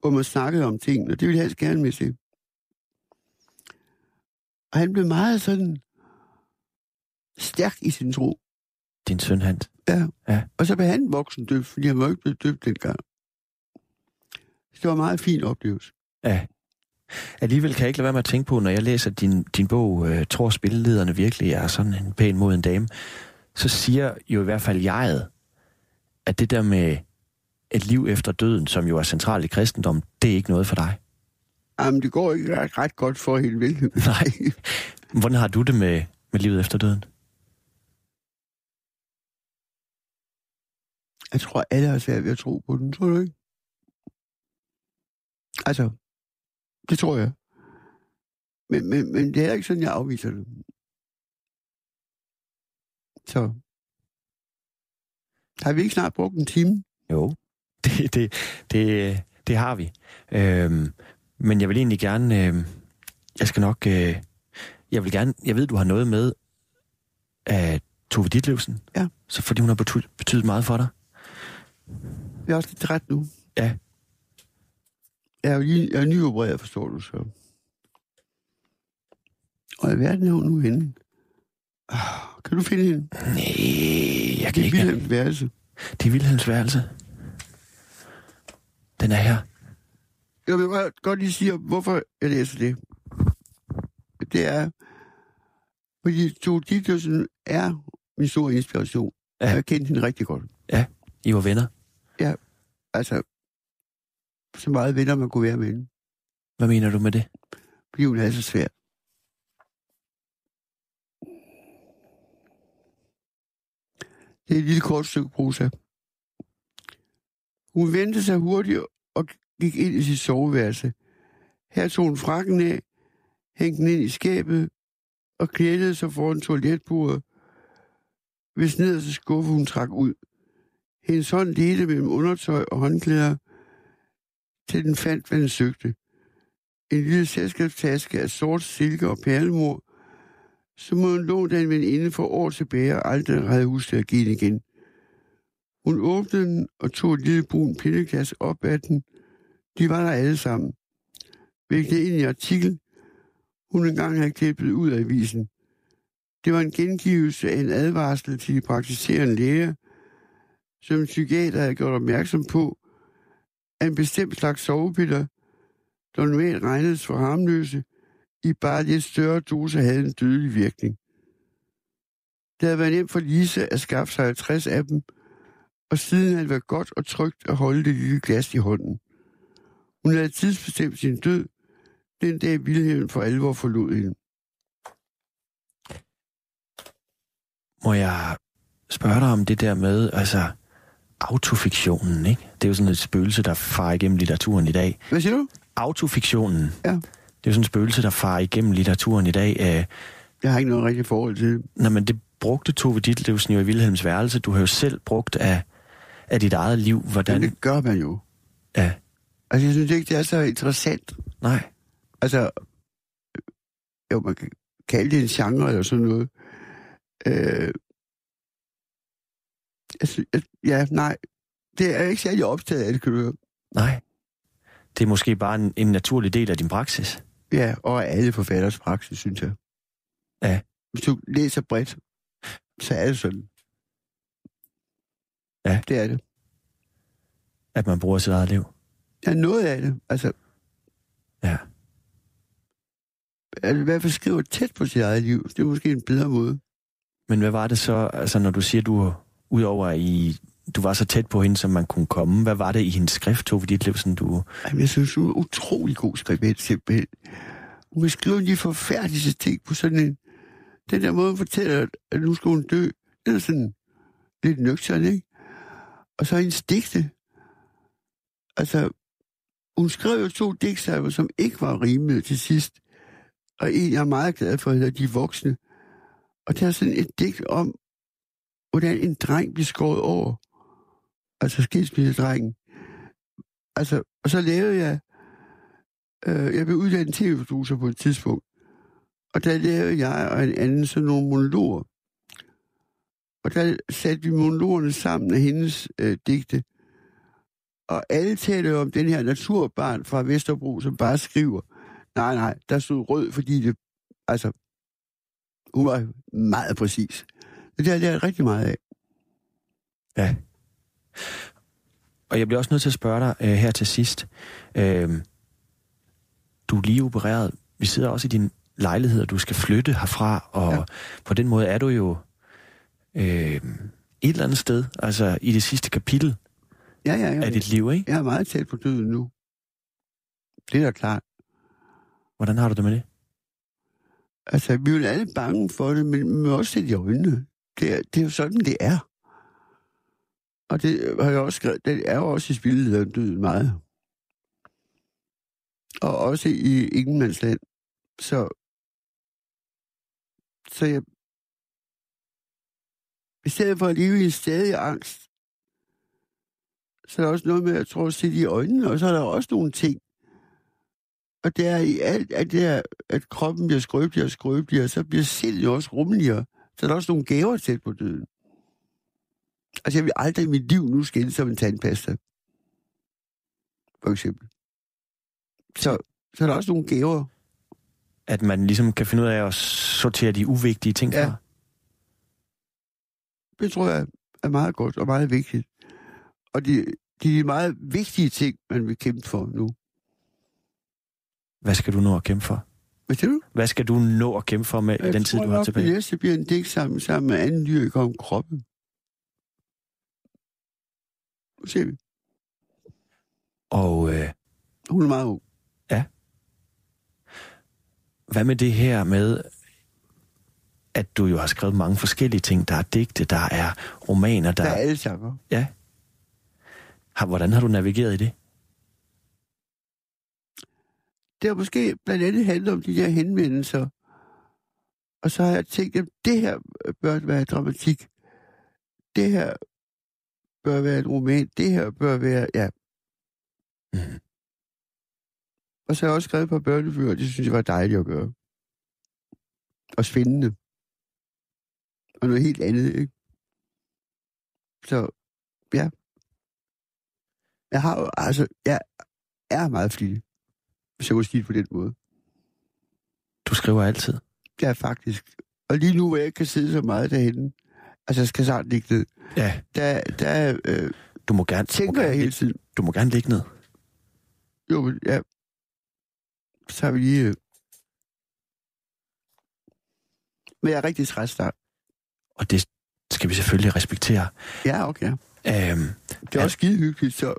hvor man snakkede om tingene, og det ville jeg helst gerne med til. Og han blev meget sådan stærk i sin tro. Din søn Hans. Og så blev han voksen døbt, fordi han var ikke blevet døbt dengang. Så det var en meget fin oplevelse. Ja. Alligevel kan jeg ikke lade være med at tænke på, når jeg læser din, din bog, øh, Tror spillelederne virkelig er sådan en pæn mod en dame, så siger jo i hvert fald jeget, at det der med et liv efter døden, som jo er centralt i kristendom, det er ikke noget for dig. Jamen, det går ikke ret, ret godt for hele vælgen. Nej. Hvordan har du det med, med livet efter døden? Jeg tror, alle har svært ved at tro på den, tror du ikke? Altså, det tror jeg. Men, men, men det er ikke sådan, jeg afviser det. Så. Har vi ikke snart brugt en time? Jo, det, det, det, det har vi. Øhm, men jeg vil egentlig gerne... Øh, jeg skal nok... Øh, jeg vil gerne... Jeg ved, du har noget med af Tove Ditlevsen. Ja. Så fordi hun har betydet, betydet meget for dig. Jeg er også lidt træt nu. Ja. Jeg er jo lige, jeg er nyopereret, forstår du så. Og i verden er hun nu henne. Ah, Kan du finde hende? Nej, jeg kan Det er ikke. Vilhelms værelse. Det er Vilhelms værelse. Den er her. Jeg vil bare godt lige sige, hvorfor jeg læser det. Det er, fordi Tove Ditlevsen er min store inspiration. Ja. Jeg har kendt hende rigtig godt. I var venner. Altså, så meget venner man kunne være med hende. Hvad mener du med det? Fordi hun er så svær. Det er et lille kort stykke prosa. Hun vendte sig hurtigt og gik ind i sit soveværelse. Her tog hun frakken af, hængte den ind i skabet og klædte sig foran toiletbordet, hvis nederste skuffe hun trak ud. Hendes hånd ledte mellem undertøj og håndklæder, til den fandt, hvad den søgte. En lille selskabstaske af sort silke og perlemor, som hun låne den veninde for år tilbage og aldrig havde husket at give den igen. Hun åbnede den og tog et lille brun pilleglas op af den. De var der alle sammen. Hvilket i artikel, hun engang havde klippet ud af avisen. Det var en gengivelse af en advarsel til de praktiserende læger, som psykiater havde gjort opmærksom på, at en bestemt slags sovepiller, der normalt regnedes for harmløse, i bare lidt større dose havde en dødelig virkning. Det havde været nemt for Lise at skaffe sig 50 af dem, og siden havde det været godt og trygt at holde det lille glas i hånden. Hun havde tidsbestemt sin død, den dag Vilhelm for alvor forlod hende. Må jeg spørge dig om det der med, altså, autofiktionen, ikke? Det er jo sådan et spøgelse, der farer igennem litteraturen i dag. Hvad siger du? Autofiktionen. Ja. Det er jo sådan et spøgelse, der farer igennem litteraturen i dag. Øh, Jeg har ikke noget rigtigt forhold til det. Nå, men det brugte Tove Ditlevsen jo i Vilhelms værelse. Du har jo selv brugt af, af dit eget liv. Hvordan... Men det gør man jo. Ja, Altså, jeg synes ikke, det er så interessant. nej. Altså, jo, man kan kalde det en genre eller sådan noget. Øh, altså, ja, nej. Det er jeg ikke særlig optaget af det, kan du høre. Nej. Det er måske bare en, en naturlig del af din praksis. Ja, og alle forfatters praksis, synes jeg. Ja. Hvis du læser bredt, så er det sådan. Ja. Det er det. At man bruger sit eget liv. Ja, noget af det. Altså, Ja. at i hvert fald skriver tæt på sit eget liv. Det er måske en bedre måde. Men hvad var det så, altså når du siger, du udover i, du var så tæt på hende, som man kunne komme, hvad var det i hendes skrift, Tove Ditlevsen, du... Jamen, jeg synes, hun er utrolig god skribent, simpelthen. Hun kan skrive de forfærdeligste ting på sådan en... Den der måde, hun fortæller, at nu skal hun dø, den er sådan lidt nøgtern, ikke? Og så hendes digte. Altså, hun skrev jo to digtsalver, som ikke var rimede til sidst. Og en, jeg er meget glad for, hedder De Voksne. Og det er sådan et digt om, hvordan en dreng bliver skåret over. Altså skilsmissedrengen. Altså, og så lavede jeg, øh, jeg blev uddannet tv-producer på et tidspunkt, og der lavede jeg og en anden sådan nogle monologer. Og der satte vi monologerne sammen af hendes øh, digte. Og alle taler jo om den her naturbarn fra Vesterbro, som bare skriver, nej, nej, der stod rød, fordi det, altså, hun var meget præcis. Det har jeg lært rigtig meget af. Ja. Og jeg bliver også nødt til at spørge dig øh, her til sidst. Øh, du er lige opereret. Vi sidder også i din lejlighed, og du skal flytte herfra, og ja. På den måde er du jo øh, et eller andet sted, altså i det sidste kapitel Ja, ja, ja. af dit liv, ikke? Jeg er meget tæt på døden nu. Det er da klart. Hvordan har du det med det? Altså, vi er jo alle bange for det, men man må også sætte i øjnene. Det er, det er jo sådan, det er. Og det har jeg også skrevet, det er jo også i spillet af døden meget. Og også i Ingenmandsland. Så, så jeg, i stedet for at leve i en stadig angst, så er der også noget med, at jeg tror, at sætte i øjnene, og så er der også nogle ting. Og det er i alt, at, det er, at kroppen bliver skrøbeligere og skrøbeligere, så bliver sindet jo også rummeligere. Så er der også nogle gaver tæt på døden. Altså, jeg vil aldrig i mit liv nu skille som en tandpasta. For eksempel. Så, så er der også nogle gaver. At man ligesom kan finde ud af at sortere de uvigtige ting Ja. fra? Det tror jeg er meget godt og meget vigtigt. Og de, de er meget vigtige ting, man vil kæmpe for nu. Hvad skal du nå at kæmpe for? Hvad siger du? Hvad skal du nå at kæmpe for med Jeg den tid, tror du har nok, tilbage? Det næste bliver en digt sammen, sammen med anden lyrik om kroppen. Nu ser vi. Og øh, Hun er meget ung. hvad med det her med, at du jo har skrevet mange forskellige ting. Der er digte, der er romaner, der, Der er alle genrer. Ja. Hvordan har du navigeret i det? Det har måske blandt andet handlet om de der henvendelser. Og så har jeg tænkt, at det her bør være dramatik. Det her bør være en roman. Det her bør være, ja. Mm. Og så har jeg også skrevet på børnebøger, det synes jeg var dejligt at gøre. Og spændende. og noget helt andet, ikke? Så, ja. Jeg har jo, altså, jeg er meget flittig, hvis jeg må sige det på den måde. Du skriver altid. Ja, faktisk. Og lige nu, hvor jeg ikke kan sidde så meget derhenne, altså jeg skal snart ligge ned, Ja, der, der øh, du må gerne, du må tænker jeg gerne, hele tiden, du må gerne ligge ned. jo, men ja, så har vi lige... Øh, men jeg er rigtig træt snart. Og det skal vi selvfølgelig respektere. Ja, okay. Øhm, Det er Ja. også skide hyggeligt, så...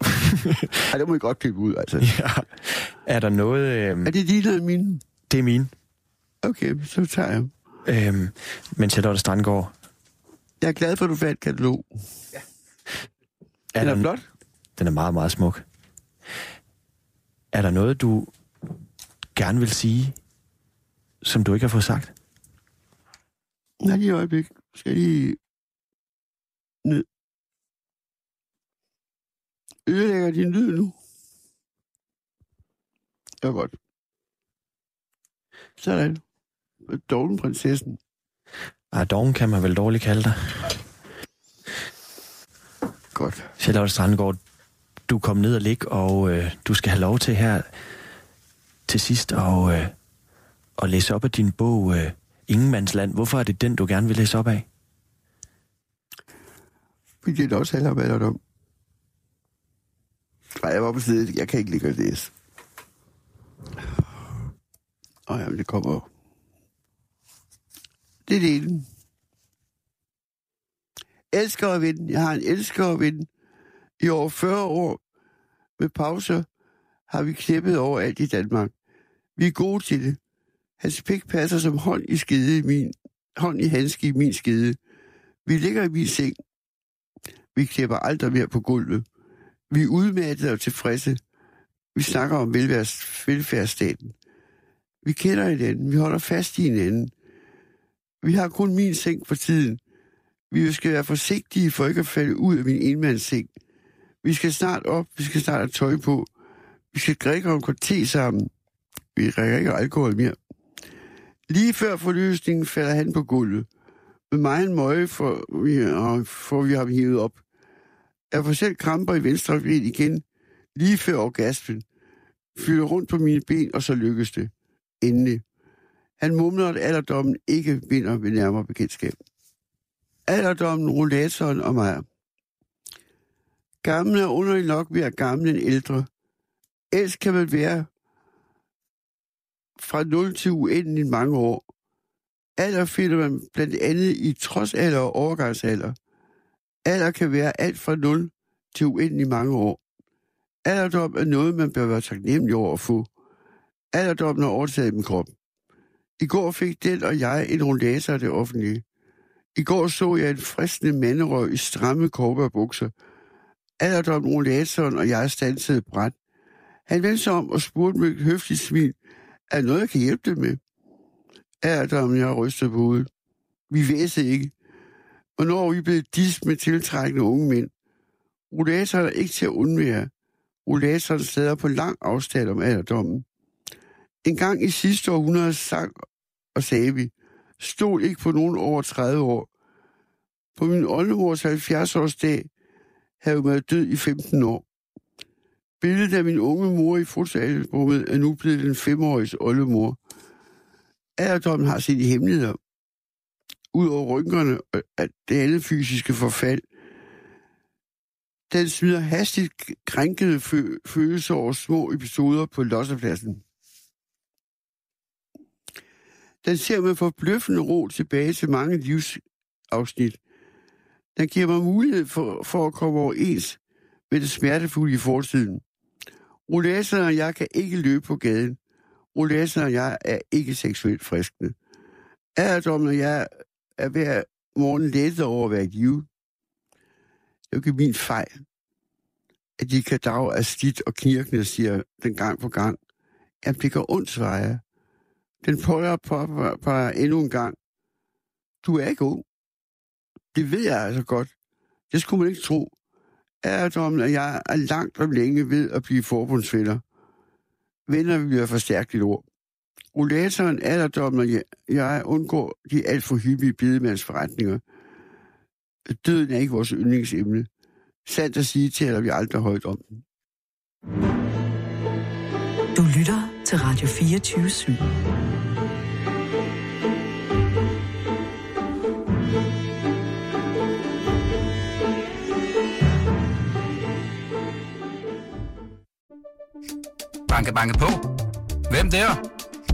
Ej, det må I godt klippe ud, altså. ja. Er der noget... Øhm, Er det dine eller mine? det er min. Okay, så tager jeg. Øhm, men Charlotte Strandgaard, Jeg er glad for, at du fandt katalog. er Er der, det flot? den er meget, meget smuk. Er der noget, du gerne vil sige, som du ikke har fået sagt? Nej, lige et øjeblik. Skal jeg lige ned. Ødelægger din lyd nu? Det var godt. Sådan. Dogenprinsessen. Ah, dogen kan man vel dårligt kalde dig. Godt. Charlotte Strandgaard, du kommet ned og ligge, og øh, du skal have lov til her til sidst at, øh, at læse op af din bog øh, Ingenmandsland. Hvorfor er det den, du gerne vil læse op af? Fordi det også handler om alderdom. Nej, jeg var på siden. Jeg kan ikke ligge og læse. Og jamen, det kommer. Det er det ene. Elsker at vinde. Jeg har en elsker at vinde. I over 40 år med pauser har vi knippet overalt i Danmark. Vi er gode til det. Hans pik passer som hånd i skede i min, hånd i handske i min skede. Vi ligger i min seng. Vi klipper aldrig mere på gulvet. Vi er udmattede og tilfredse. Vi snakker om velfærds, velfærdsstaten. Vi kender hinanden. Vi holder fast i hinanden. Vi har kun min seng for tiden. Vi skal være forsigtige for ikke at falde ud af min enmandsseng. Vi skal snart op. Vi skal snart have tøj på. Vi skal drikke om kort te sammen. Vi drikker ikke alkohol mere. Lige før forløsningen falder han på gulvet. Med mig en møje får vi, og får vi ham hivet op. Jeg får selv kramper i venstre ben igen, lige før orgasmen. Fylder rundt på mine ben, og så lykkes det. Endelig. Han mumler, at alderdommen ikke vinder ved nærmere bekendtskab. Alderdommen, rollatoren og mig. Gamle er underlig nok ved at gamle end ældre. Ellers kan man være fra 0 til uendelig mange år. Alder finder man blandt andet i trodsalder og overgangsalder. Alder kan være alt fra 0 til uendelig mange år. Alderdom er noget, man bør være taknemmelig over at få. Alderdommen har overtaget min krop. I går fik den og jeg en rollator af det offentlige. I går så jeg en fristende manderøv i stramme korperbukser. Alderdommen, rollatoren og jeg stansede bræt. Han vendte sig om og spurgte med et høfligt smil, er noget, jeg kan hjælpe dig med? Alderdommen, jeg rystede på hovedet. Vi væsede ikke. Hvornår er vi blevet dis med tiltrækkende unge mænd? Rollatoren er ikke til at undvære. Rollatoren sidder på lang afstand om alderdommen. En gang i sidste århundrede sang og sagde vi, stol ikke på nogen over 30 år. På min oldemors 70-årsdag havde hun været død i 15 år. Billedet af min unge mor i fotoalbummet er nu blevet den femårige oldemor. Alderdommen har sine hemmeligheder ud over rynkerne og at det andet fysiske forfald. Den smider hastigt krænkede fø- følelser over små episoder på lossepladsen. Den ser med forbløffende ro tilbage til mange livsafsnit. Den giver mig mulighed for, for at komme overens med det smertefulde i fortiden. Rolæseren og jeg kan ikke løbe på gaden. Rolæseren og jeg er ikke seksuelt friskende. Alderdommen og jeg er hver morgen lettet over at være i live. Det er jo ikke min fejl, at de kan drage af stit og knirkende, siger den gang på gang. Jamen, det går ondt, svarer jeg. Den prøver på, på, på endnu en gang. Du er ikke ung. Det ved jeg altså godt. Det skulle man ikke tro. Alderdommen og jeg er langt om længe ved at blive forbundsvenner. Venner vil være for stærkt et ord. Rollatoren, alderdommen og jeg, undgår de alt for hyppige bedemandsforretninger. Døden er ikke vores yndlingsemne. Sandt at sige taler vi aldrig højt om den. Du lytter til Radio 24 /7. Banke, banke på. Hvem der?